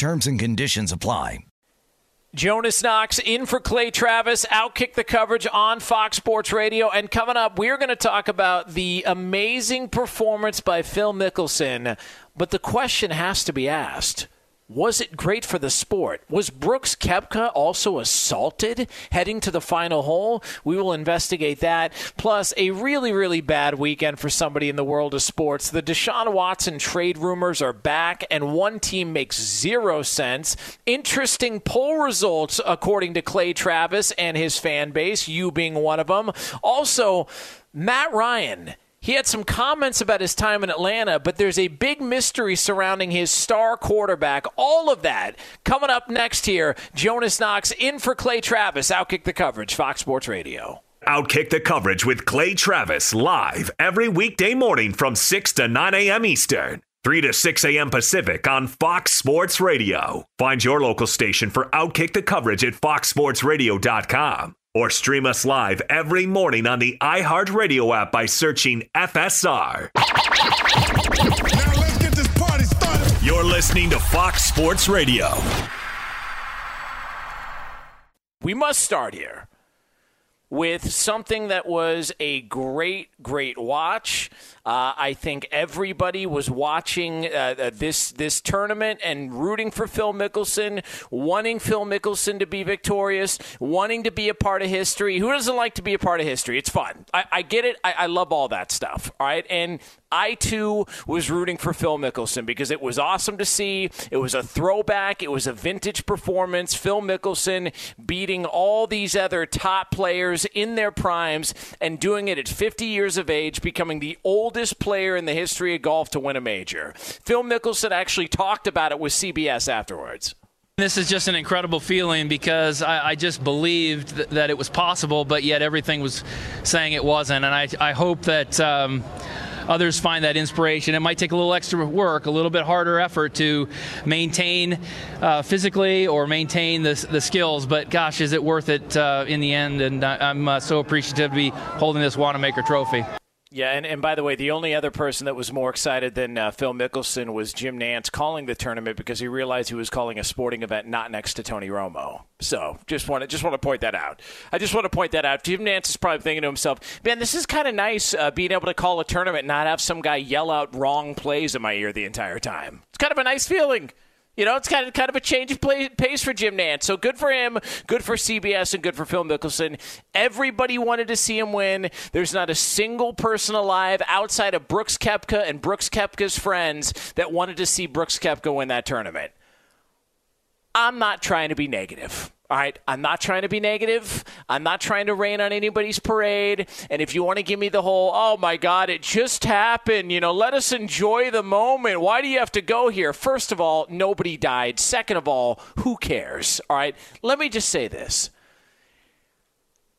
Terms and conditions apply. Jonas Knox in for Clay Travis, outkick the coverage on Fox Sports Radio. And coming up, we're going to talk about the amazing performance by Phil Mickelson. But the question has to be asked was it great for the sport? Was Brooks Koepka also assaulted heading to the final hole? We will investigate that. Plus, a really, really bad weekend for somebody in the world of sports. The Deshaun Watson trade rumors are back, and one team makes zero sense. Interesting poll results, according to Clay Travis and his fan base, you being one of them. Also, Matt Ryan he had some comments about his time in Atlanta, but there's a big mystery surrounding his star quarterback. All of that coming up next here. Jonas Knox in for Clay Travis. Outkick the coverage, Fox Sports Radio. Outkick the coverage with Clay Travis live every weekday morning from 6 to 9 a.m. Eastern. 3 to 6 a.m. Pacific on Fox Sports Radio. Find your local station for Outkick the coverage at foxsportsradio.com or stream us live every morning on the iHeartRadio app by searching FSR. Now let's get this party started. You're listening to Fox Sports Radio. We must start here with something that was a great, great watch. Uh, I think everybody was watching uh, uh, this this tournament and rooting for Phil Mickelson, wanting Phil Mickelson to be victorious, wanting to be a part of history. Who doesn't like to be a part of history? It's fun. I, I get it. I, I love all that stuff. All right, and I too was rooting for Phil Mickelson because it was awesome to see. It was a throwback. It was a vintage performance. Phil Mickelson beating all these other top players in their primes and doing it at 50 years of age, becoming the oldest player in the history of golf to win a major. Phil Mickelson actually talked about it with CBS afterwards. This is just an incredible feeling because I, I just believed th- that it was possible, but yet everything was saying it wasn't. And I, I hope that. Um, others find that inspiration. It might take a little extra work, a little bit harder effort to maintain uh, physically or maintain the, the skills, but gosh, is it worth it uh, in the end? And I, am uh, so appreciative to be holding this Wanamaker trophy. Yeah, and, and by the way, the only other person that was more excited than uh, Phil Mickelson was Jim Nantz calling the tournament because he realized he was calling a sporting event not next to Tony Romo. So just want to just want to point that out. I just want to point that out. Jim Nantz is probably thinking to himself, "Man, this is kind of nice uh, being able to call a tournament, and not have some guy yell out wrong plays in my ear the entire time. It's kind of a nice feeling." You know, it's kind of kind of a change of play, pace for Jim Nantz. So good for him, good for CBS, and good for Phil Mickelson. Everybody wanted to see him win. There's not a single person alive outside of Brooks Koepka and Brooks Koepka's friends that wanted to see Brooks Koepka win that tournament. I'm not trying to be negative. All right, I'm not trying to be negative. I'm not trying to rain on anybody's parade. And if you want to give me the whole, oh my God, it just happened, you know, let us enjoy the moment. Why do you have to go here? First of all, nobody died. Second of all, who cares? All right, let me just say this.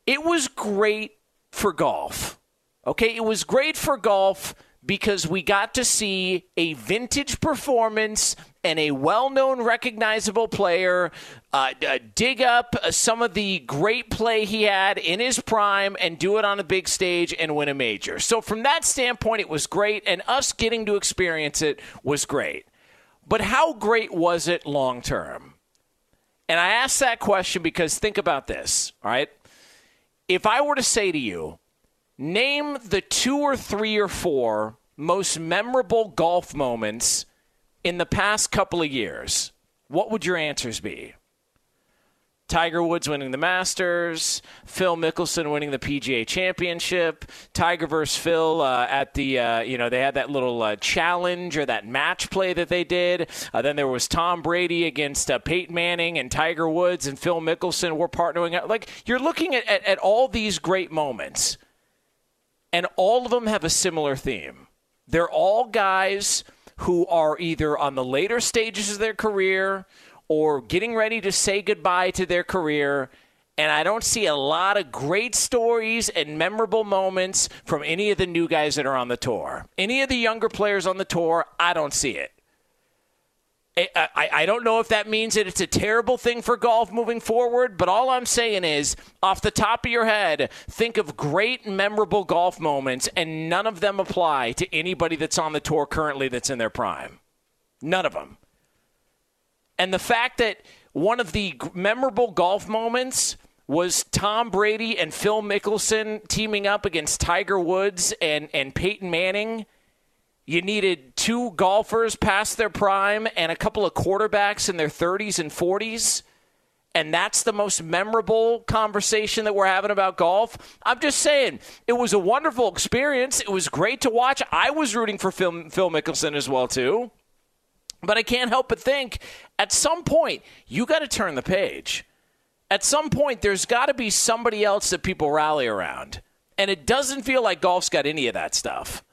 It was great for golf. Okay, it was great for golf because we got to see a vintage performance and a well known, recognizable player uh, uh, dig up some of the great play he had in his prime and do it on a big stage and win a major. So, from that standpoint, it was great, and us getting to experience it was great. But how great was it long term? And I ask that question because think about this, all right? If I were to say to you, name the two or three or four most memorable golf moments in the past couple of years, what would your answers be? Tiger Woods winning the Masters, Phil Mickelson winning the PGA Championship, Tiger versus Phil uh, at the uh, you know they had that little uh, challenge or that match play that they did. Uh, then there was Tom Brady against uh, Peyton Manning and Tiger Woods and Phil Mickelson were partnering. Up. Like you're looking at, at, at all these great moments, and all of them have a similar theme. They're all guys who are either on the later stages of their career or getting ready to say goodbye to their career. And I don't see a lot of great stories and memorable moments from any of the new guys that are on the tour. Any of the younger players on the tour, I don't see it. I, I, don't know if that means that it's a terrible thing for golf moving forward, but all I'm saying is, off the top of your head, think of great, memorable golf moments, and none of them apply to anybody that's on the tour currently that's in their prime. None of them. And the fact that one of the memorable golf moments was Tom Brady and Phil Mickelson teaming up against Tiger Woods and, and Peyton Manning – you needed two golfers past their prime and a couple of quarterbacks in their 30s and 40s. And that's the most memorable conversation that we're having about golf. I'm just saying, it was a wonderful experience. It was great to watch. I was rooting for Phil, Phil Mickelson as well, too. But I can't help but think at some point, you got to turn the page. At some point, there's got to be somebody else that people rally around. And it doesn't feel like golf's got any of that stuff.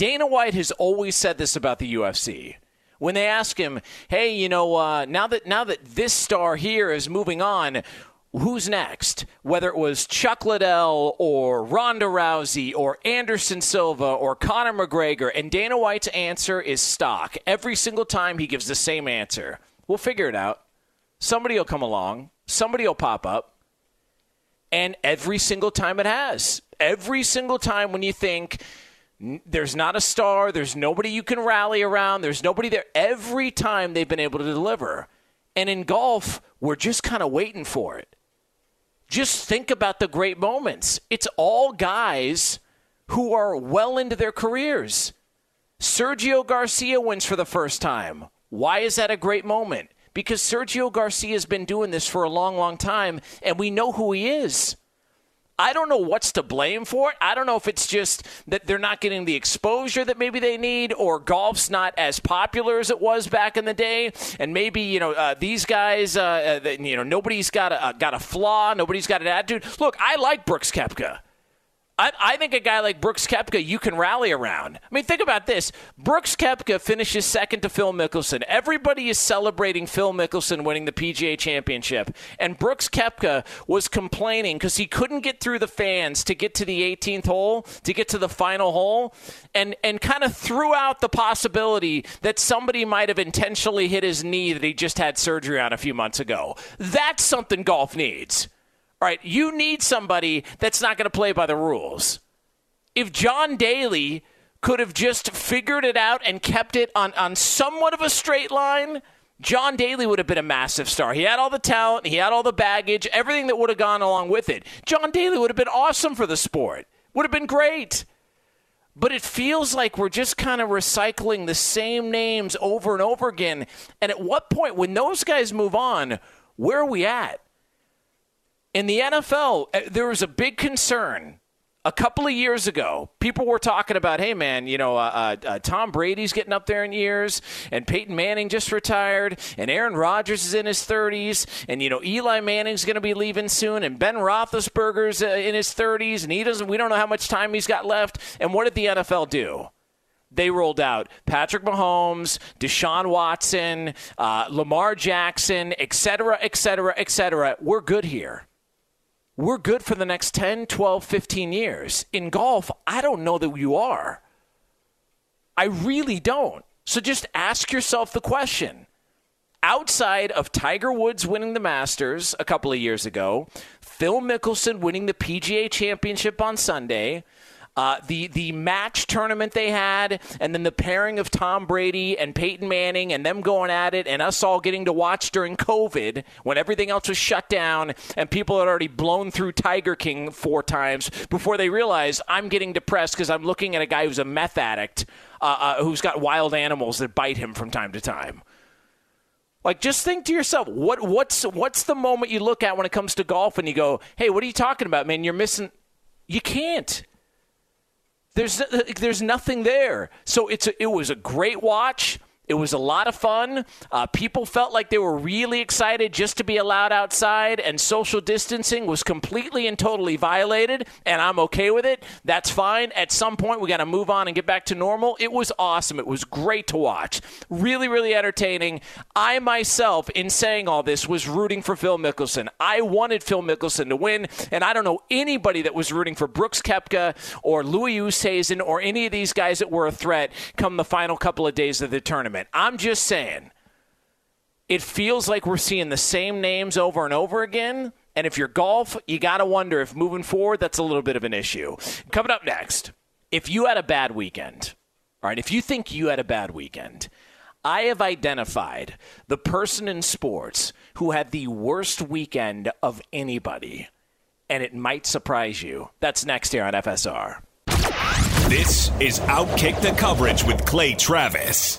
Dana White has always said this about the UFC. When they ask him, "Hey, you know, uh, now that now that this star here is moving on, who's next? Whether it was Chuck Liddell or Ronda Rousey or Anderson Silva or Conor McGregor, and Dana White's answer is stock. Every single time he gives the same answer. We'll figure it out. Somebody will come along. Somebody will pop up. And every single time it has. Every single time when you think there's not a star. There's nobody you can rally around. There's nobody there. Every time they've been able to deliver. And in golf, we're just kind of waiting for it. Just think about the great moments. It's all guys who are well into their careers. Sergio Garcia wins for the first time. Why is that a great moment? Because Sergio Garcia has been doing this for a long, long time, and we know who he is. I don't know what's to blame for it. I don't know if it's just that they're not getting the exposure that maybe they need, or golf's not as popular as it was back in the day, and maybe you know uh, these guys, uh, uh, you know, nobody's got a got a flaw, nobody's got an attitude. Look, I like Brooks Koepka. I, I, think a guy like Brooks Koepka you can rally around. I mean, think about this. Brooks Koepka finishes second to Phil Mickelson. Everybody is celebrating Phil Mickelson winning the PGA Championship. And Brooks Koepka was complaining because he couldn't get through the fans to get to the 18th hole, to get to the final hole, and, and kind of threw out the possibility that somebody might have intentionally hit his knee that he just had surgery on a few months ago. That's something golf needs. All right, you need somebody that's not going to play by the rules. If John Daly could have just figured it out and kept it on, on somewhat of a straight line, John Daly would have been a massive star. He had all the talent, he had all the baggage, everything that would have gone along with it. John Daly would have been awesome for the sport, would have been great. But it feels like we're just kind of recycling the same names over and over again. And at what point, when those guys move on, where are we at? In the NFL, uh, there was a big concern A couple of years ago, people were talking about, hey, man, you know, uh, uh, uh, Tom Brady's getting up there in years, and Peyton Manning just retired, and Aaron Rodgers is in his 30s, and, you know, Eli Manning's going to be leaving soon, and Ben Roethlisberger's uh, in his 30s, and he doesn't, we don't know how much time he's got left. And what did the NFL do? they rolled out Patrick Mahomes, Deshaun Watson, uh, Lamar Jackson, et cetera, et cetera, et cetera. We're good here. We're good for the next 10, 12, 15 years. In golf, I don't know that you are. I really don't. So just ask yourself the question. Outside of Tiger Woods winning the Masters a couple of years ago, Phil Mickelson winning the PGA Championship on Sunday, uh, the the match tournament they had, and then the pairing of Tom Brady and Peyton Manning, and them going at it, and us all getting to watch during COVID when everything else was shut down, and people had already blown through Tiger King four times before they realized I'm getting depressed because I'm looking at a guy who's a meth addict uh, uh, who's got wild animals that bite him from time to time. Like, just think to yourself, what what's what's the moment you look at when it comes to golf, and you go, "Hey, what are you talking about, man? You're missing." You can't. There's uh, there's nothing there. So it's a, it was a great watch. It was a lot of fun. Uh, people felt like they were really excited just to be allowed outside, and social distancing was completely and totally violated, and I'm okay with it. That's fine. At some point, we got to move on and get back to normal. It was awesome. It was great to watch. Really, really entertaining. I myself, in saying all this, was rooting for Phil Mickelson. I wanted Phil Mickelson to win, and I don't know anybody that was rooting for Brooks Koepka or Louis Oosthuizen or any of these guys that were a threat come the final couple of days of the tournament. I'm just saying, it feels like we're seeing the same names over and over again. And if you're golf, you got to wonder if moving forward, that's a little bit of an issue. Coming up next, if you had a bad weekend, all right, if you think you had a bad weekend, I have identified the person in sports who had the worst weekend of anybody, and it might surprise you. That's next here on FSR. This is Outkick the Coverage with Clay Travis.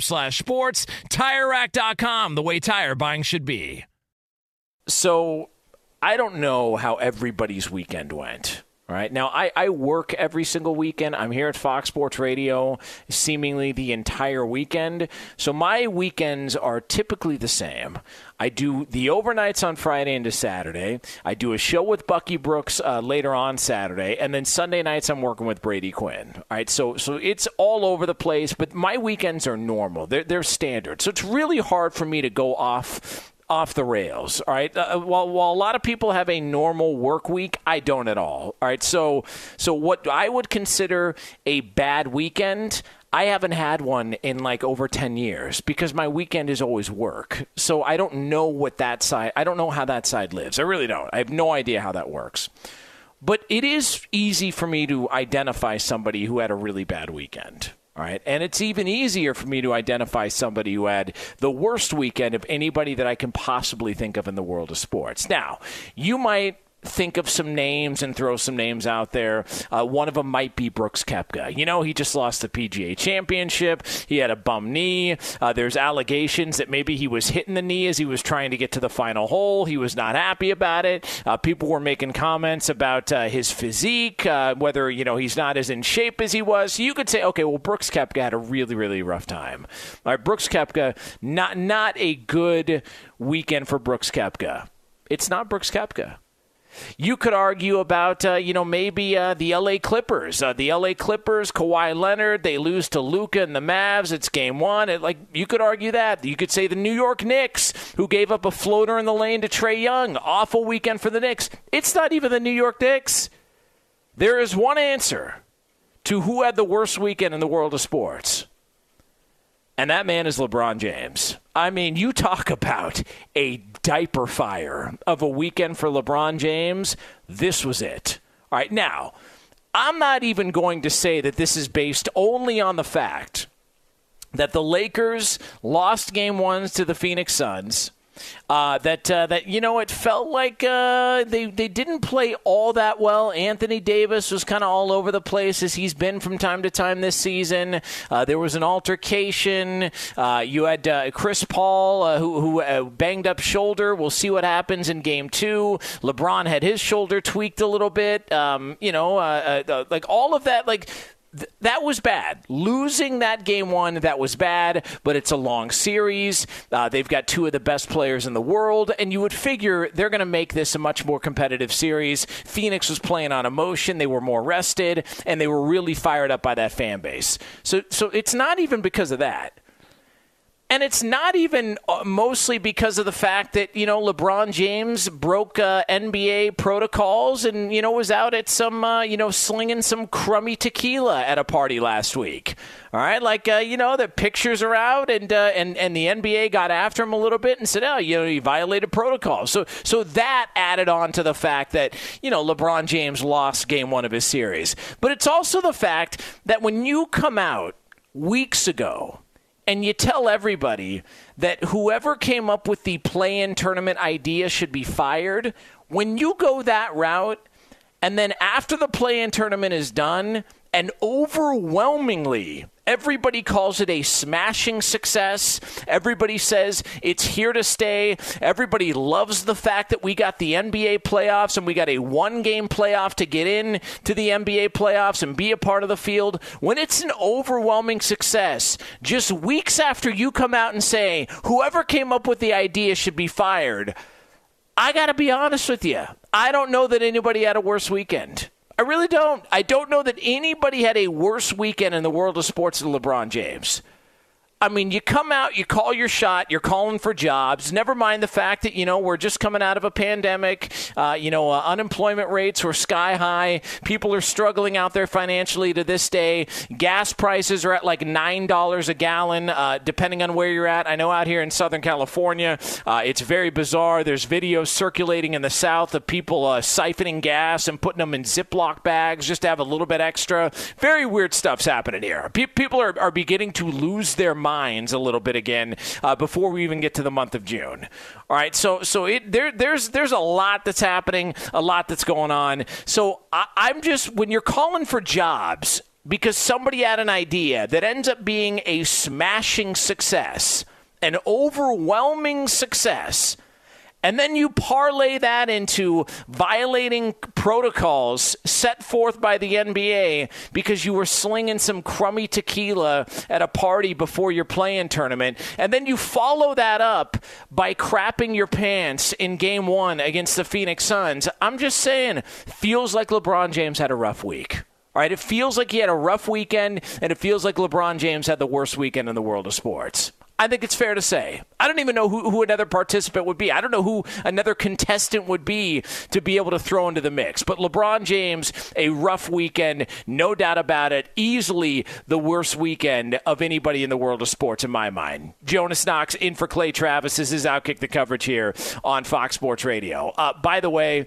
slash sports. TireRack.com, the way tire buying should be. So I don't know how everybody's weekend went. All right. Now, I, I work every single weekend. I'm here at Fox Sports Radio seemingly the entire weekend. So my weekends are typically the same. I do the overnights on Friday into Saturday. I do a show with Bucky Brooks uh, later on Saturday, and then Sunday nights I'm working with Brady Quinn. All right, so so it's all over the place, but my weekends are normal. They're they're standard. So it's really hard for me to go off off the rails. All right. Uh, while while a lot of people have a normal work week, I don't at all. All right. So so what I would consider a bad weekend. I haven't had one in like over 10 years because my weekend is always work. So I don't know what that side, I don't know how that side lives. I really don't. I have no idea how that works. But it is easy for me to identify somebody who had a really bad weekend. All right. And it's even easier for me to identify somebody who had the worst weekend of anybody that I can possibly think of in the world of sports. Now, you might think of some names and throw some names out there. Uh, one of them might be Brooks Koepka. You know, he just lost the PGA Championship. He had a bum knee. Uh, there's allegations that maybe he was hitting the knee as he was trying to get to the final hole. He was not happy about it. Uh, people were making comments about uh, his physique, uh, whether you know he's not as in shape as he was. So you could say, okay, well, Brooks Koepka had a really, really rough time. All right, Brooks Koepka, not not a good weekend for Brooks Koepka. It's not Brooks Koepka. You could argue about, uh, you know, maybe uh, the L.A. Clippers. Uh, the L.A. Clippers, Kawhi Leonard, they lose to Luka and the Mavs. It's game one. It, like you could argue that. You could say the New York Knicks, who gave up a floater in the lane to Trae Young. Awful weekend for the Knicks. It's not even the New York Knicks. There is one answer to who had the worst weekend in the world of sports. And that man is LeBron James. I mean, you talk about a diaper fire of a weekend for LeBron James. This was it. All right, now, I'm not even going to say that this is based only on the fact that the Lakers lost game ones to the Phoenix Suns uh, that uh, that you know it felt like uh, they they didn't play all that well. Anthony Davis was kind of all over the place as he's been from time to time this season. Uh, there was an altercation. Uh, you had uh, Chris Paul who, who banged up shoulder. We'll see what happens in Game Two. LeBron had his shoulder tweaked a little bit. Um, you know, like all of that, like th- that was bad. Losing that game one, that was bad, but it's a long series. Uh, they've got two of the best players in the world, and you would figure they're going to make this a much more competitive series. Phoenix was playing on emotion, they were more rested, and they were really fired up by that fan base. So, so it's not even because of that. And it's not even uh, mostly because of the fact that, you know, LeBron James broke uh, NBA protocols and, you know, was out at some, uh, you know, slinging some crummy tequila at a party last week. All right. Like, uh, you know, the pictures are out and, uh, and, and the NBA got after him a little bit and said, oh, you know, he violated protocols. So, so that added on to the fact that, you know, LeBron James lost game one of his series. But it's also the fact that when you come out weeks ago, and you tell everybody that whoever came up with the play in tournament idea should be fired, when you go that route, and then after the play in tournament is done, and overwhelmingly, everybody calls it a smashing success. Everybody says it's here to stay. Everybody loves the fact that we got the NBA playoffs and we got a one game playoff to get in to the NBA playoffs and be a part of the field. When it's an overwhelming success, just weeks after you come out and say, whoever came up with the idea should be fired, I got to be honest with you. I don't know that anybody had a worse weekend. I really don't. I don't know that anybody had a worse weekend in the world of sports than LeBron James. I mean, you come out, you call your shot, you're calling for jobs. Never mind the fact that, you know, we're just coming out of a pandemic. Uh, you know, uh, unemployment rates were sky high. People are struggling out there financially to this day. Gas prices are at like $9 a gallon, uh, depending on where you're at. I know out here in Southern California, uh, it's very bizarre. There's videos circulating in the South of people uh, siphoning gas and putting them in Ziploc bags just to have a little bit extra. Very weird stuff's happening here. Pe- people are, are beginning to lose their minds minds a little bit again uh, before we even get to the month of June. All right, so so it there there's there's a lot that's happening, a lot that's going on. So I, I'm just when you're calling for jobs because somebody had an idea that ends up being a smashing success, an overwhelming success and then you parlay that into violating protocols set forth by the NBA because you were slinging some crummy tequila at a party before your play in tournament. And then you follow that up by crapping your pants in game one against the Phoenix Suns. I'm just saying, feels like LeBron James had a rough week. All right, it feels like he had a rough weekend, and it feels like LeBron James had the worst weekend in the world of sports. I think it's fair to say. I don't even know who, who another participant would be. I don't know who another contestant would be to be able to throw into the mix. But LeBron James, a rough weekend, no doubt about it. Easily the worst weekend of anybody in the world of sports, in my mind. Jonas Knox in for Clay Travis. This is Outkick the coverage here on Fox Sports Radio. Uh, by the way,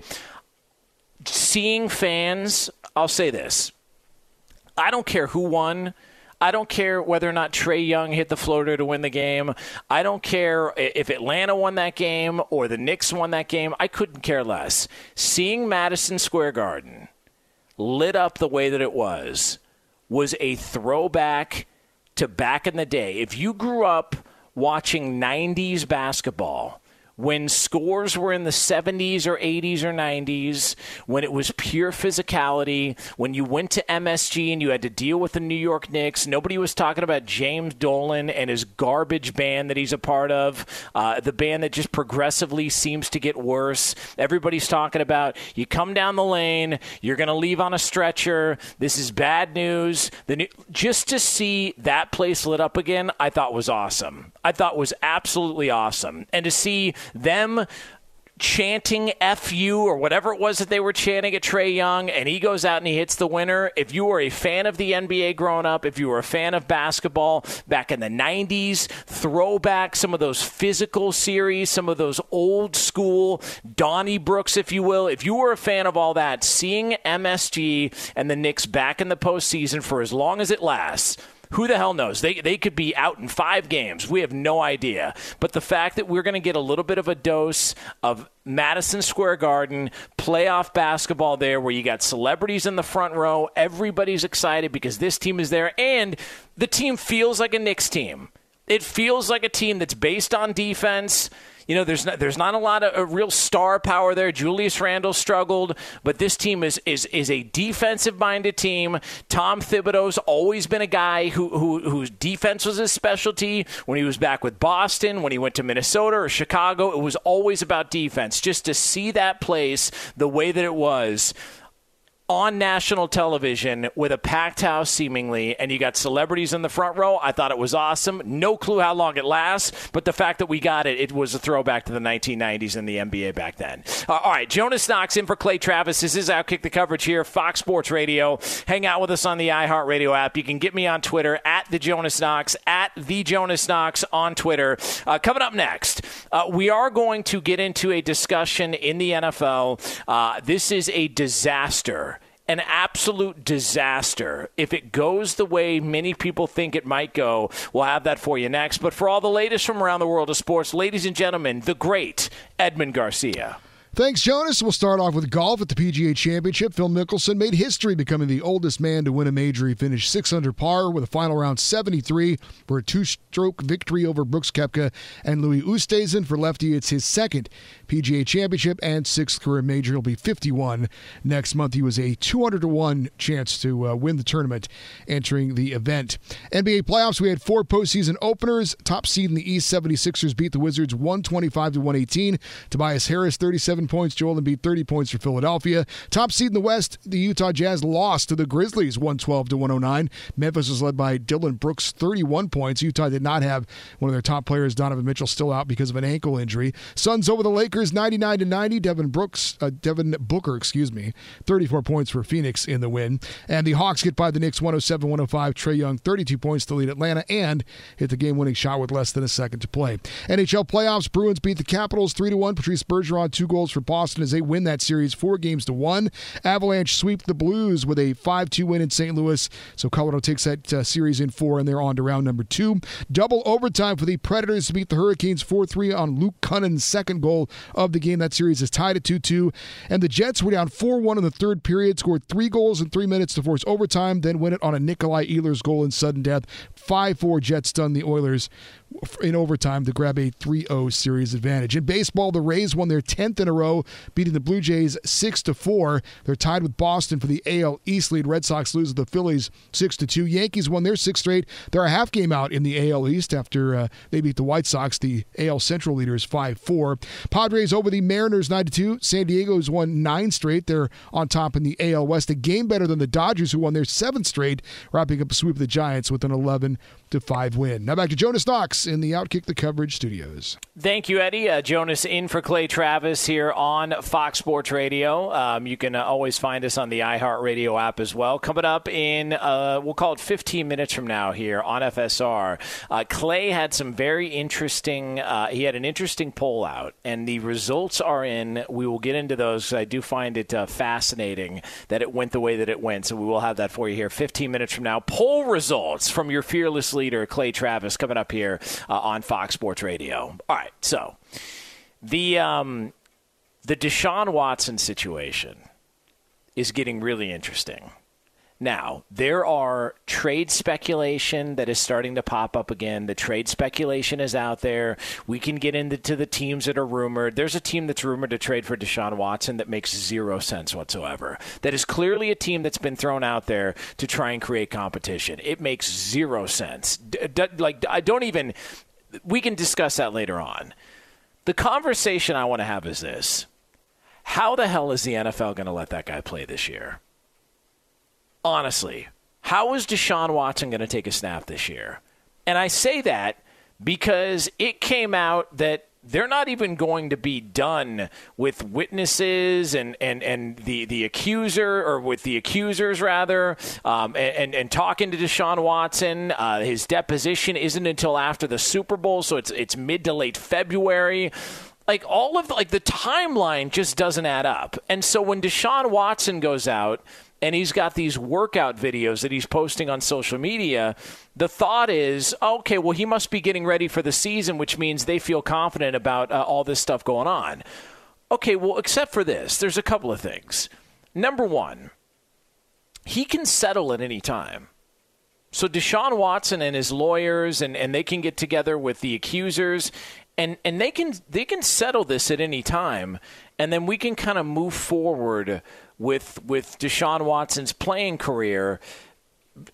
seeing fans, I'll say this. I don't care who won. I don't care whether or not Trae Young hit the floater to win the game. I don't care if Atlanta won that game or the Knicks won that game. I couldn't care less. Seeing Madison Square Garden lit up the way that it was was a throwback to back in the day. If you grew up watching 90s basketball, when scores were in the 70s or 80s or 90s, when it was pure physicality, when you went to MSG and you had to deal with the New York Knicks, nobody was talking about James Dolan and his garbage band that he's a part of, uh, the band that just progressively seems to get worse. Everybody's talking about you come down the lane, you're going to leave on a stretcher. This is bad news. The new, just to see that place lit up again, I thought was awesome. I thought was absolutely awesome. And to see them chanting "fu" or whatever it was that they were chanting at Trae Young, and he goes out and he hits the winner. If you were a fan of the NBA growing up, if you were a fan of basketball back in the '90s, throwback some of those physical series, some of those old school donnybrooks, if you will. If you were a fan of all that, seeing MSG and the Knicks back in the postseason for as long as it lasts who the hell knows? They, they could be out in five games. We have no idea. But the fact that we're going to get a little bit of a dose of Madison Square Garden, playoff basketball there, where you got celebrities in the front row. Everybody's excited because this team is there, and the team feels like a Knicks team. It feels like a team that's based on defense. You know, there's not, there's not a lot of a real star power there. Julius Randle struggled, but this team is is is a defensive minded team. Tom Thibodeau's always been a guy who, who whose defense was his specialty. When he was back with Boston, when he went to Minnesota or Chicago, it was always about defense. Just to see that place the way that it was on national television with a packed house seemingly and you got celebrities in the front row. I thought it was awesome. No clue how long it lasts but the fact that we got it it was a throwback to the 1990s in the nba back then. Uh, all right jonas knox in for clay travis. This is outkick the coverage here fox sports radio. Hang out with us on the iheartradio app. You can get me on twitter at the jonas knox at the jonas knox on twitter. Uh, coming up next uh, we are going to get into a discussion in the nfl uh, this is a disaster an absolute disaster. If it goes the way many people think it might go, we'll have that for you next. But for all the latest from around the world of sports, ladies and gentlemen, the great Edmund Garcia. Thanks, Jonas. We'll start off with golf at the PGA Championship. Phil Mickelson made history becoming the oldest man to win a major. He finished six under par with a final round 73 for a two stroke victory over Brooks Koepka and Louis Oosthuizen. For lefty, it's his second PGA Championship and sixth career major. He'll be 51 next month. He was a 200 to 1 chance to uh, win the tournament entering the event. NBA playoffs, we had four postseason openers. Top seed in the East, 76ers beat the Wizards 125 to 118. Tobias Harris, 37 points. Joel Embiid, 30 points for Philadelphia. Top seed in the West, the Utah Jazz lost to the Grizzlies 112 to 109. Memphis was led by Dillon Brooks, 31 points. Utah did not have one of their top players, Donovan Mitchell, still out because of an ankle injury. Suns over the Lakers, 99 to 90. Devin Brooks, uh, Devin Booker, excuse me, 34 points for Phoenix in the win. And the Hawks get by the Knicks 107 105. Trae Young, 32 points to lead Atlanta and hit the game winning shot with less than a second to play. NHL playoffs, Bruins beat the Capitals 3 to 1. Patrice Bergeron, two goals for Boston as they win that series four games to one. Avalanche sweep the Blues with a 5 2 win in St. Louis. So Colorado takes that uh, series in four and they're on to round number two. Double overtime for the Predators to beat the Hurricanes 4 3 on Luke Kunin's second goal of the game. That series is tied at 2 2. And the Jets were down 4 1 in the third period, scored three goals in three minutes to force overtime, then win it on a Nikolai Ehlers goal in sudden death. 5 4 Jets stun the Oilers in overtime to grab a 3-0 series advantage. In baseball, the Rays won their 10th in a row, beating the Blue Jays 6 to 4. They're tied with Boston for the AL East lead. Red Sox lose to the Phillies 6 to 2. Yankees won their sixth straight. They're a half game out in the AL East after uh, they beat the White Sox. The AL Central leaders 5-4. Padres over the Mariners 9 to 2. San Diego's won 9 straight. They're on top in the AL West, a game better than the Dodgers who won their 7th straight, wrapping up a sweep of the Giants with an 11 and to 5 win. Now back to Jonas Knox in the Outkick the Coverage studios. Thank you, Eddie. Uh, Jonas in for Clay Travis here on Fox Sports Radio. Um, you can uh, always find us on the iHeartRadio app as well. Coming up in, uh, we'll call it 15 minutes from now here on FSR. Uh, Clay had some very interesting, uh, he had an interesting poll out, and the results are in. We will get into those. I do find it uh, fascinating that it went the way that it went. So we will have that for you here 15 minutes from now. Poll results from your fearless leader, Clay Travis, coming up here on Fox Sports Radio. All right, so the um, the Deshaun Watson situation is getting really interesting. Now, there are trade speculation that is starting to pop up again. The trade speculation is out there. We can get into the teams that are rumored. There's a team that's rumored to trade for Deshaun Watson that makes zero sense whatsoever. That is clearly a team that's been thrown out there to try and create competition. It makes zero sense. D- d- like I don't even we can discuss that later on. The conversation I want to have is this How the hell is the NFL going to let that guy play this year? Honestly, how is Deshaun Watson going to take a snap this year? And I say that because it came out that they're not even going to be done with witnesses and, and, and the, the accuser, or with the accusers rather, um, and, and talking to Deshaun Watson. Uh, his deposition isn't until after the Super Bowl, so it's it's mid to late February. Like all of the, like the timeline just doesn't add up. And so when Deshaun Watson goes out and he's got these workout videos that he's posting on social media. The thought is, okay, well, he must be getting ready for the season, which means they feel confident about uh, all this stuff going on. Okay, well, except for this, there's a couple of things. Number one, he can settle at any time. So Deshaun Watson and his lawyers and, and they can get together with the accusers and, and they can they can settle this at any time and then we can kind of move forward with with Deshaun Watson's playing career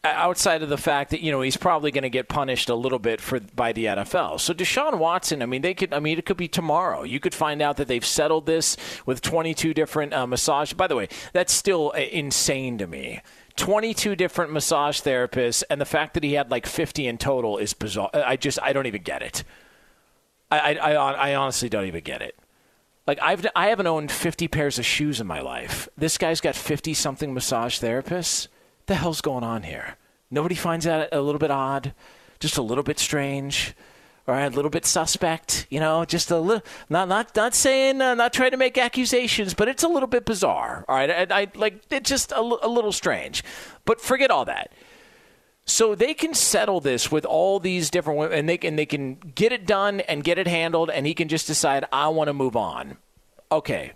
outside of the fact that you know he's probably going to get punished a little bit for by the NFL. So Deshaun Watson, I mean, they could, I mean, it could be tomorrow. You could find out that they've settled this with 22 different uh, massage. By the way, that's still uh, insane to me. 22 different massage therapists, and the fact that he had like 50 in total is bizarre. I just, I don't even get it. I, I, I honestly don't even get it. Like I've I haven't owned 50 pairs of shoes in my life. This guy's got 50 something massage therapists. The hell's going on here? Nobody finds that a little bit odd, just a little bit strange, or a little bit suspect. You know, just a little. Not not not saying, uh, not trying to make accusations, but it's a little bit bizarre. All right, I, I like it's just a, a little strange. But forget all that. So they can settle this with all these different women, and they can they can get it done and get it handled, and he can just decide I want to move on. Okay,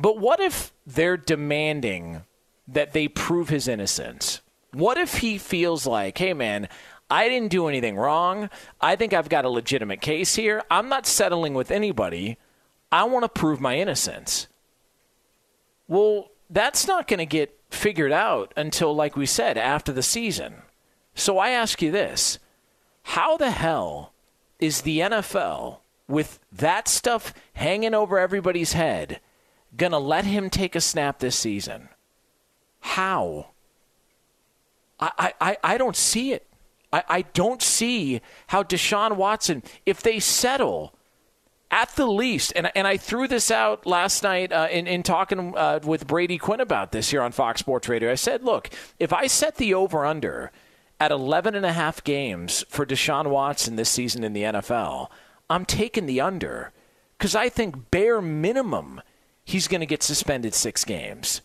But what if they're demanding that they prove his innocence? What if he feels like, hey, man, I didn't do anything wrong. I think I've got a legitimate case here. I'm not settling with anybody. I want to prove my innocence. Well, that's not going to get figured out until, like we said, after the season. So I ask you this how the hell is the NFL, with that stuff hanging over everybody's head, going to let him take a snap this season? How? I, I, I don't see it. I, I don't see how Deshaun Watson, if they settle at the least, and, and I threw this out last night uh, in, in talking uh, with Brady Quinn about this here on Fox Sports Radio. I said, look, if I set the over under at 11 and a half games for Deshaun Watson this season in the NFL, I'm taking the under because I think bare minimum he's going to get suspended six games.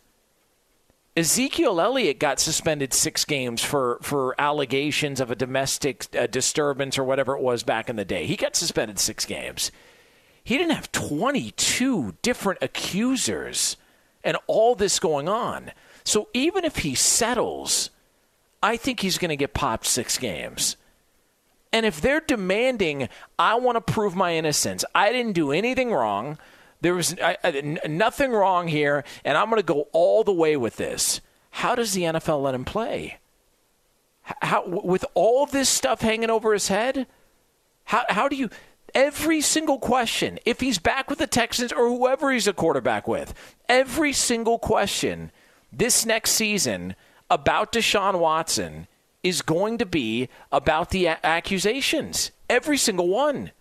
Ezekiel Elliott got suspended six games for, for allegations of a domestic uh, disturbance or whatever it was back in the day. He got suspended six games. He didn't have 22 different accusers and all this going on. So even if he settles, I think he's going to get popped six games. And if they're demanding, I want to prove my innocence, I didn't do anything wrong. There was nothing wrong here, and I'm going to go all the way with this. How does the NFL let him play? How, with all this stuff hanging over his head? How, how do you. Every single question, if he's back with the Texans or whoever he's a quarterback with, every single question this next season about Deshaun Watson is going to be about the a- accusations. Every single one.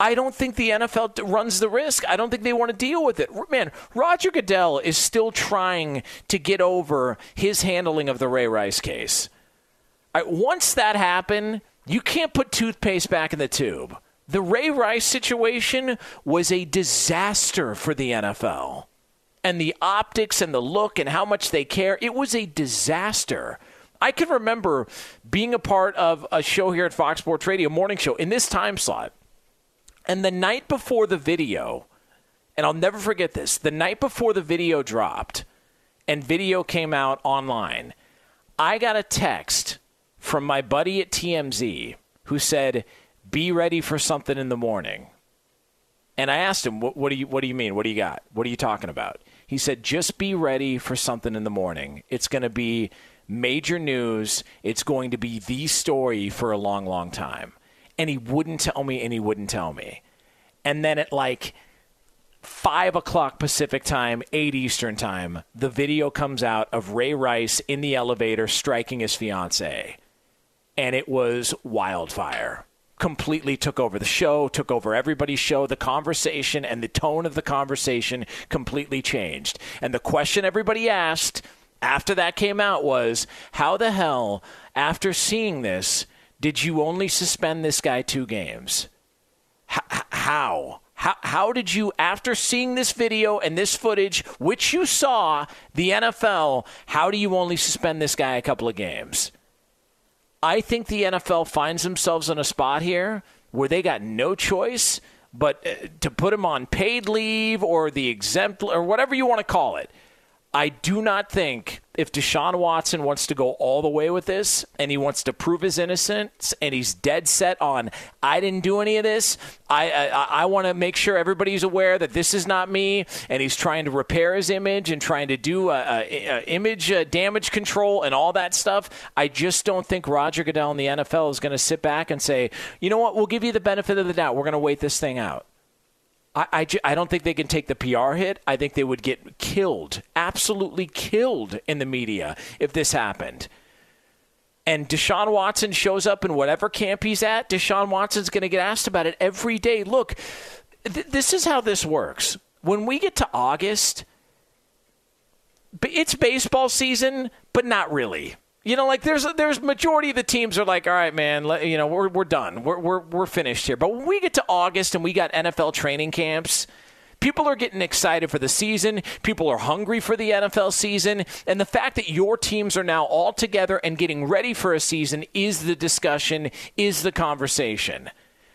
I don't think the NFL runs the risk. I don't think they want to deal with it. Man, Roger Goodell is still trying to get over his handling of the Ray Rice case. Right, once that happened, you can't put toothpaste back in the tube. The Ray Rice situation was a disaster for the NFL. And the optics and the look and how much they care, it was a disaster. I can remember being a part of a show here at Fox Sports Radio, morning show, in this time slot and the night before the video, and I'll never forget this, the night before the video dropped and video came out online, I got a text from my buddy at TMZ who said, "Be ready for something in the morning." And I asked him, what, what, do you What do you mean? What do you got? What are you talking about?" He said, "Just be ready for something in the morning. It's going to be major news. It's going to be the story for a long, long time." and he wouldn't tell me and he wouldn't tell me. And then at like five o'clock Pacific time, eight Eastern time, the video comes out of Ray Rice in the elevator striking his fiance. And it was wildfire. Completely took over the show, took over everybody's show. The conversation and the tone of the conversation completely changed. And the question everybody asked after that came out was how the hell, after seeing this, did you only suspend this guy two games? H- how? How, how did you, after seeing this video and this footage, which you saw, the NFL, how do you only suspend this guy a couple of games? I think the NFL finds themselves in a spot here where they got no choice but uh, to put him on paid leave or the exempt or whatever you want to call it. I do not think if Deshaun Watson wants to go all the way with this and he wants to prove his innocence and he's dead set on I didn't do any of this. I I, I want to make sure everybody's aware that this is not me, and he's trying to repair his image and trying to do a, a, a image uh, damage control and all that stuff. I just don't think Roger Goodell in the NFL is going to sit back and say, you know what, we'll give you the benefit of the doubt. We're going to wait this thing out. I, I, I, don't think they can take the PR hit. I think they would get killed, absolutely killed in the media if this happened. And Deshaun Watson shows up in whatever camp he's at, Deshaun Watson's going to get asked about it every day. Look, th- this is how this works. When we get to August, it's baseball season, but not really. You know, like there's there's majority of the teams are like, all right, man, let, you know, we're we're done, we're we're we're finished here. But when we get to August and we got NFL training camps, people are getting excited for the season. People are hungry for the NFL season, and the fact that your teams are now all together and getting ready for a season is the discussion, is the conversation.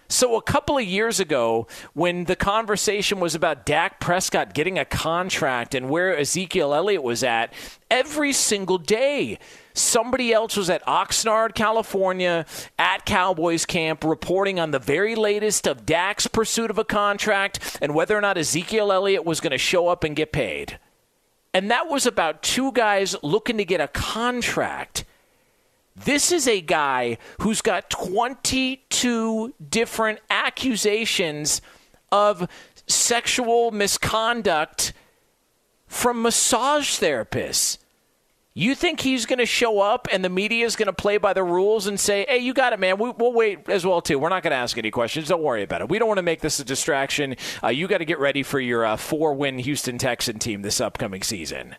So a couple of years ago, when the conversation was about Dak Prescott getting a contract and where Ezekiel Elliott was at, every single day somebody else was at Oxnard, California, at Cowboys camp, reporting on the very latest of Dak's pursuit of a contract and whether or not Ezekiel Elliott was going to show up and get paid. And that was about two guys looking to get a contract. This is a guy who's got 22 different accusations of sexual misconduct from massage therapists. You think he's going to show up and the media is going to play by the rules and say, hey, you got it, man. We, will wait as well, too. We're not going to ask any questions. Don't worry about it. We don't want to make this a distraction. Uh, you got to get ready for your uh, four win Houston Texan team this upcoming season.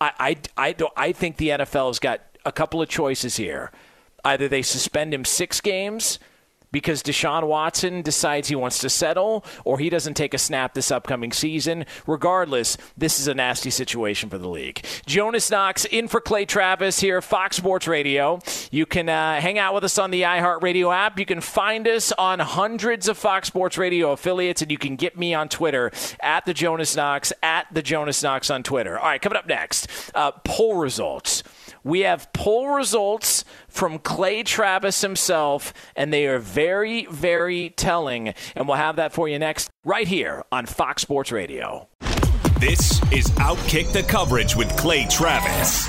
I, I, I, don't, I think the NFL has got a couple of choices here. Either they suspend him six games because Deshaun Watson decides he wants to settle or he doesn't take a snap this upcoming season. Regardless, this is a nasty situation for the league. Jonas Knox in for Clay Travis here, Fox Sports Radio. You can uh, hang out with us on the iHeartRadio app. You can find us on hundreds of Fox Sports Radio affiliates, and you can get me on Twitter at the Jonas Knox, at the Jonas Knox on Twitter. All right, coming up next, uh, poll results. We have poll results from Clay Travis himself, and they are very, very telling. And we'll have that for you next, right here on Fox Sports Radio. This is Outkick the Coverage with Clay Travis.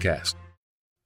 podcast.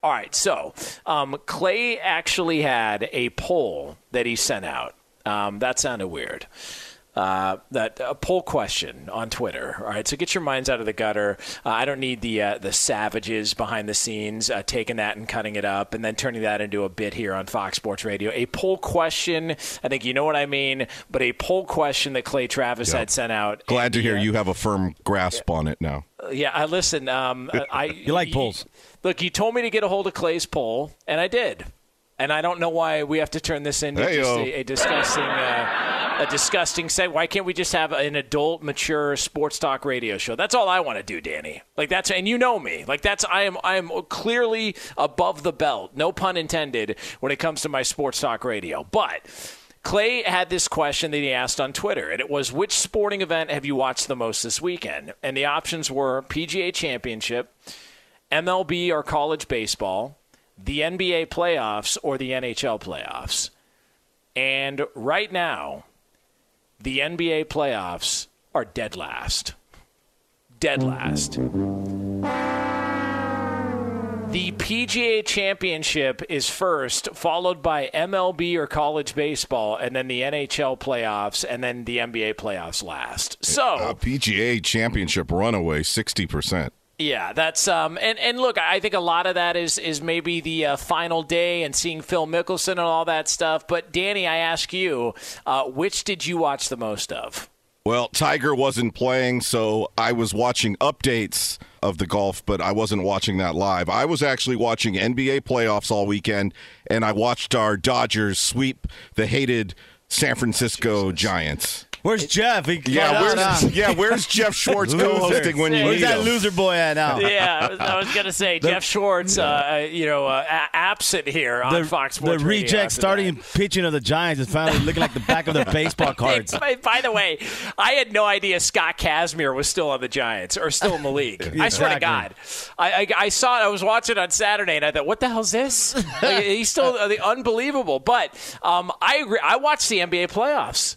All right, so um, Clay actually had a poll that he sent out. Um, that sounded weird. Uh, that a poll question on Twitter. All right, so get your minds out of the gutter. Uh, I don't need the uh, the savages behind the scenes uh, taking that and cutting it up and then turning that into a bit here on Fox Sports Radio. A poll question. I think you know what I mean, but a poll question that Clay Travis Yeah. had sent out. Glad to hear uh, you have a firm grasp on it now. uh, Yeah, I listen. Um, I You like polls. Look, you told me to get a hold of Clay's poll, and I did. And I don't know why we have to turn this into a, a disgusting, uh, a disgusting say. Why can't we just have an adult, mature sports talk radio show? That's all I want to do, Danny. Like that's, and you know me. Like that's, I am, I am clearly above the belt. No pun intended when it comes to my sports talk radio. But Clay had this question that he asked on Twitter, and it was, "Which sporting event have you watched the most this weekend?" And the options were PGA Championship, MLB or college baseball, the NBA playoffs, or the NHL playoffs. And right now, the NBA playoffs are dead last. Dead last. The PGA Championship is first, followed by MLB or college baseball, and then the NHL playoffs, and then the NBA playoffs last. So, Uh, PGA Championship runaway, sixty percent. Yeah, that's um, and and look, I think a lot of that is is maybe the uh, final day and seeing Phil Mickelson and all that stuff. But Danny, I ask you, uh, which did you watch the most of? Well, Tiger wasn't playing, so I was watching updates of the golf, but I wasn't watching that live. I was actually watching NBA playoffs all weekend, and I watched our Dodgers sweep the hated San Francisco Giants. Where's Jeff? He Yeah, where's yeah, where's Jeff Schwartz Loser. co-hosting when you Where's need that him? loser boy at now? Yeah, I was, I was gonna say Jeff Schwartz, uh, you know, uh, absent here on The, Fox the Sports Radio reject after starting pitching of the Giants is finally looking like the back of their baseball cards. By, by the way, I had no idea Scott Kazmir was still on the Giants or still in the league. I swear to God, I, I, I saw it. I was watching it on Saturday, and I thought, "What the hell's this?" Like, he's still uh, the unbelievable. But um, I agree. I watched the NBA playoffs.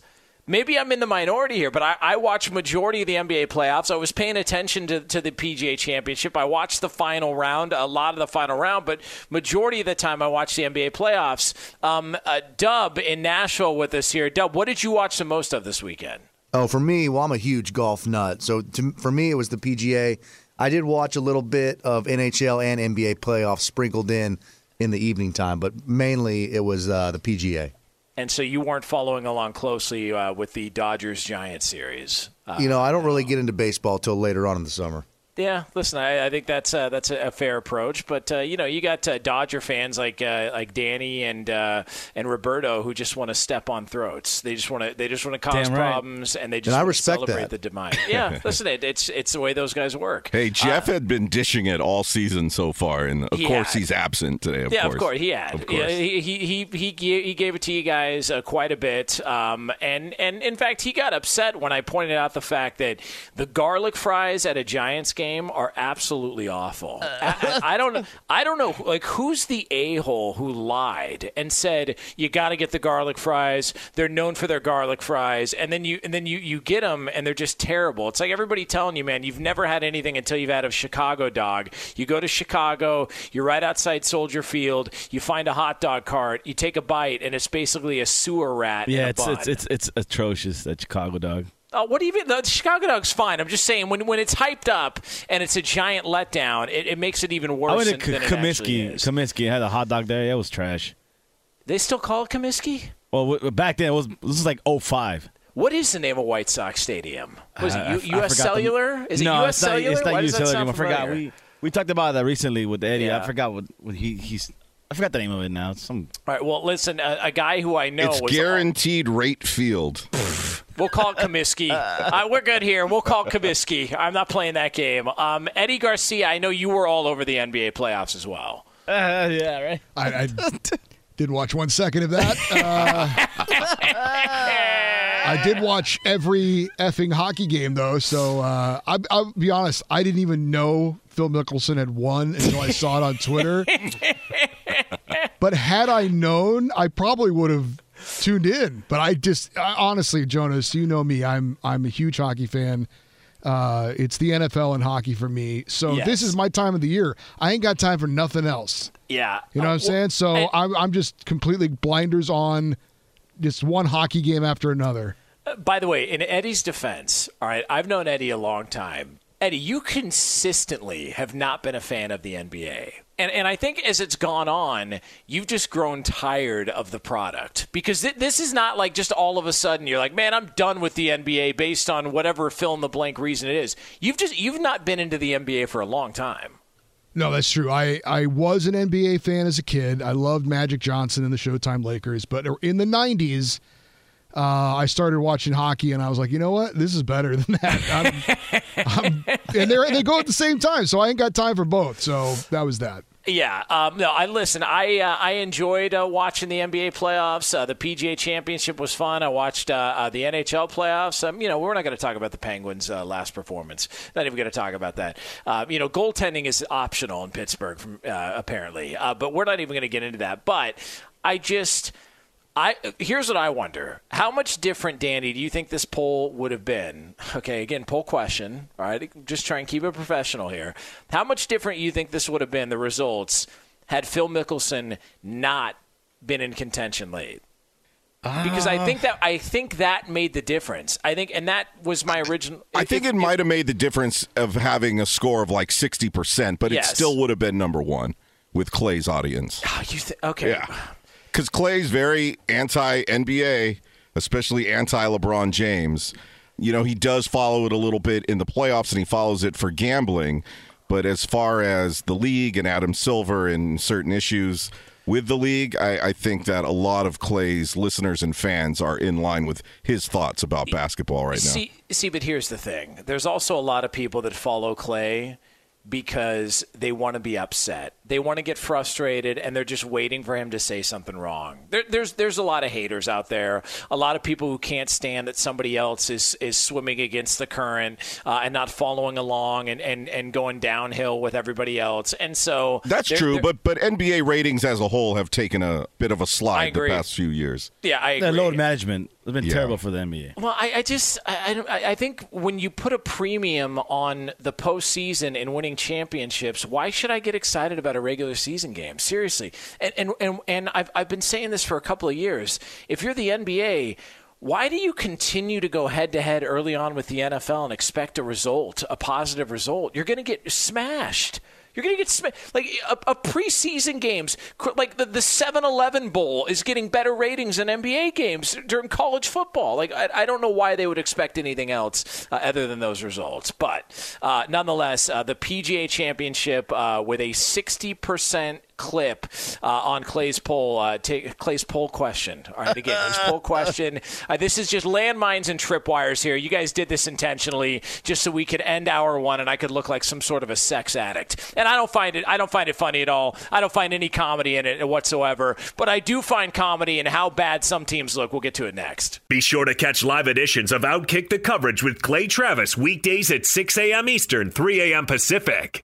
Maybe I'm in the minority here, but I, I majority of the NBA playoffs. I was paying attention to, to the PGA Championship. I watched the final round, a lot of the final round, but majority of the time I watched the NBA playoffs. Um, uh, Dub in Nashville with us here. Dub, what did you watch the most of this weekend? Oh, for me, well, I'm a huge golf nut. So to, for me, it was the PGA. I did watch a little bit of NHL and NBA playoffs sprinkled in in the evening time, but mainly it was uh, the PGA. And so you weren't following along closely uh, with the Dodgers Giants series. Uh, you know, I don't really get into baseball till later on in the summer. Yeah, listen, I, I think that's uh, that's a, a fair approach, but uh, you know, you got uh, Dodger fans like uh, like Danny and uh, and Roberto who just want to step on throats. They just want to they just want to cause right. problems, and they just And I wanna respect celebrate that. the demise. Yeah, listen, it, it's it's the way those guys work. Hey, Jeff had been dishing it all season so far, and of He course had. he's absent today. Of yeah, course. of course he had. Of course. Yeah, he, he he he he gave it to you guys uh, quite a bit, um, and and in fact he got upset when I pointed out the fact that the garlic fries at a Giants game are absolutely awful. Uh. I, I I don't know I don't know like who's the a hole who lied and said you got to get the garlic fries. They're known for their garlic fries, and then you and then you you get them and they're just terrible. It's like everybody telling you, man, you've never had anything until you've had a Chicago dog. You go to Chicago, you're right outside Soldier Field, you find a hot dog cart, you take a bite, and it's basically a sewer rat. in Yeah, a it's, it's it's it's atrocious that Chicago dog. Uh, what even the Chicago dog's fine. I'm just saying when when it's hyped up and it's a giant letdown, it, it makes it even worse. I went to than, K- than it Comiskey. Comiskey had a hot dog there. It was trash. They still call it Comiskey. Well, w- back then it was. This was like 05. What is the name of White Sox Stadium? Was Uh, it U- I U.S. forgot the- Cellular? Is no, it U.S. it's not, Cellular? It's not Why US Cellular. I forgot. familiar? We we talked about that recently with Eddie. Yeah. I forgot what, what he he's. I forgot the name of it now. It's some. All right. Well, listen, a, a guy who I know it's was guaranteed rate field. We'll call it Comiskey. uh, we're good here. We'll call it Comiskey. I'm not playing that game. Um, Eddie Garcia, I know you were all over the NBA playoffs as well. Uh, yeah, right. I, I didn't watch one second of that. Uh, I did watch every effing hockey game though, so uh, I, I'll be honest. I didn't even know Phil Mickelson had won until I saw it on Twitter. but had I known, I probably would have tuned in. But I just I, honestly, Jonas, you know me. I'm I'm a huge hockey fan. Uh, it's the NFL and hockey for me. So Yes. this is my time of the year. I ain't got time for nothing else. Yeah. You know what I'm Uh, saying? So and- I'm, I'm just completely blinders on just one hockey game after another. Uh, By the way, in Eddie's defense, all right, I've known Eddie a long time. Eddie, you consistently have not been a fan of the NBA. And, and I think as it's gone on, you've just grown tired of the product because th- this is not like just all of a sudden you're like, man, I'm done with the NBA based on whatever fill in the blank reason it is. You've just you've not been into the NBA for a long time. No, that's true. I, I was an NBA fan as a kid. I loved Magic Johnson and the Showtime Lakers. But in the 90s, uh, I started watching hockey and I was like, you know what? This is better than that. I'm, I'm, and they they go at the same time. So I ain't got time for both. So that was that. Yeah, um, no. I listen. I uh, I enjoyed uh, watching the NBA playoffs. Uh, the PGA Championship was fun. I watched uh, uh, the NHL playoffs. Um, you know, we're not going to talk about the Penguins' uh, last performance. Not even going to talk about that. Uh, you know, goaltending is optional in Pittsburgh, from, apparently. But we're not even going to get into that. But I just. I here's what I wonder: How much different, Danny, do you think this poll would have been? Okay, again, poll question. All right, just try and keep it professional here. How much different you think this would have been the results had Phil Mickelson not been in contention late? Because I think that I think that made the difference. I think, and that was my original. I think it might have made the difference of having a score of like 60%, but Yes. it still would have been number one with Clay's audience. Oh, you th- okay? Yeah. Because Clay's very anti NBA, especially anti LeBron James. You know, he does follow it a little bit in the playoffs and he follows it for gambling. But as far as the league and Adam Silver and certain issues with the league, I, I think that a lot of Clay's listeners and fans are in line with his thoughts about basketball right now. See, see, but here's the thing. There's also a lot of people that follow Clay because they want to be upset. They want to get frustrated, and they're just waiting for him to say something wrong. There, there's there's a lot of haters out there. A lot of people who can't stand that somebody else is is swimming against the current uh, and not following along and, and, and going downhill with everybody else. And so That's they're- true, they're- but but NBA ratings as a whole have taken a bit of a slide the past few years. yeah, I That load management has been Yeah. terrible for the NBA. Well, I, I just I, I I I think when you put a premium on the postseason and winning championships, why should I get excited about a regular season game? Seriously, and and and, and I've I've been saying this for a couple of years. If you're the NBA. Why do you continue to go head to head early on with the NFL and expect a result, a positive result? You're going to get smashed. You're going to get. Like a, a preseason games, like the, the 7 Eleven Bowl is getting better ratings than NBA games during college football. Like, I, I don't know why they would expect anything else uh, other than those results. But uh, nonetheless, uh, the PGA Championship uh, with a 60% clip uh, on Clay's poll. Uh, take Clay's poll question. All right, again, his poll question. Uh, this is just landmines and tripwires here. You guys did this intentionally, just so we could end hour one and I could look like some sort of a sex addict. And I don't find it. I don't find it funny at all. I don't find any comedy in it whatsoever. But I do find comedy in how bad some teams look. We'll get to it next. Be sure to catch live editions of Outkick the Coverage with Clay Travis weekdays at 6 a.m. Eastern, 3 a.m. Pacific.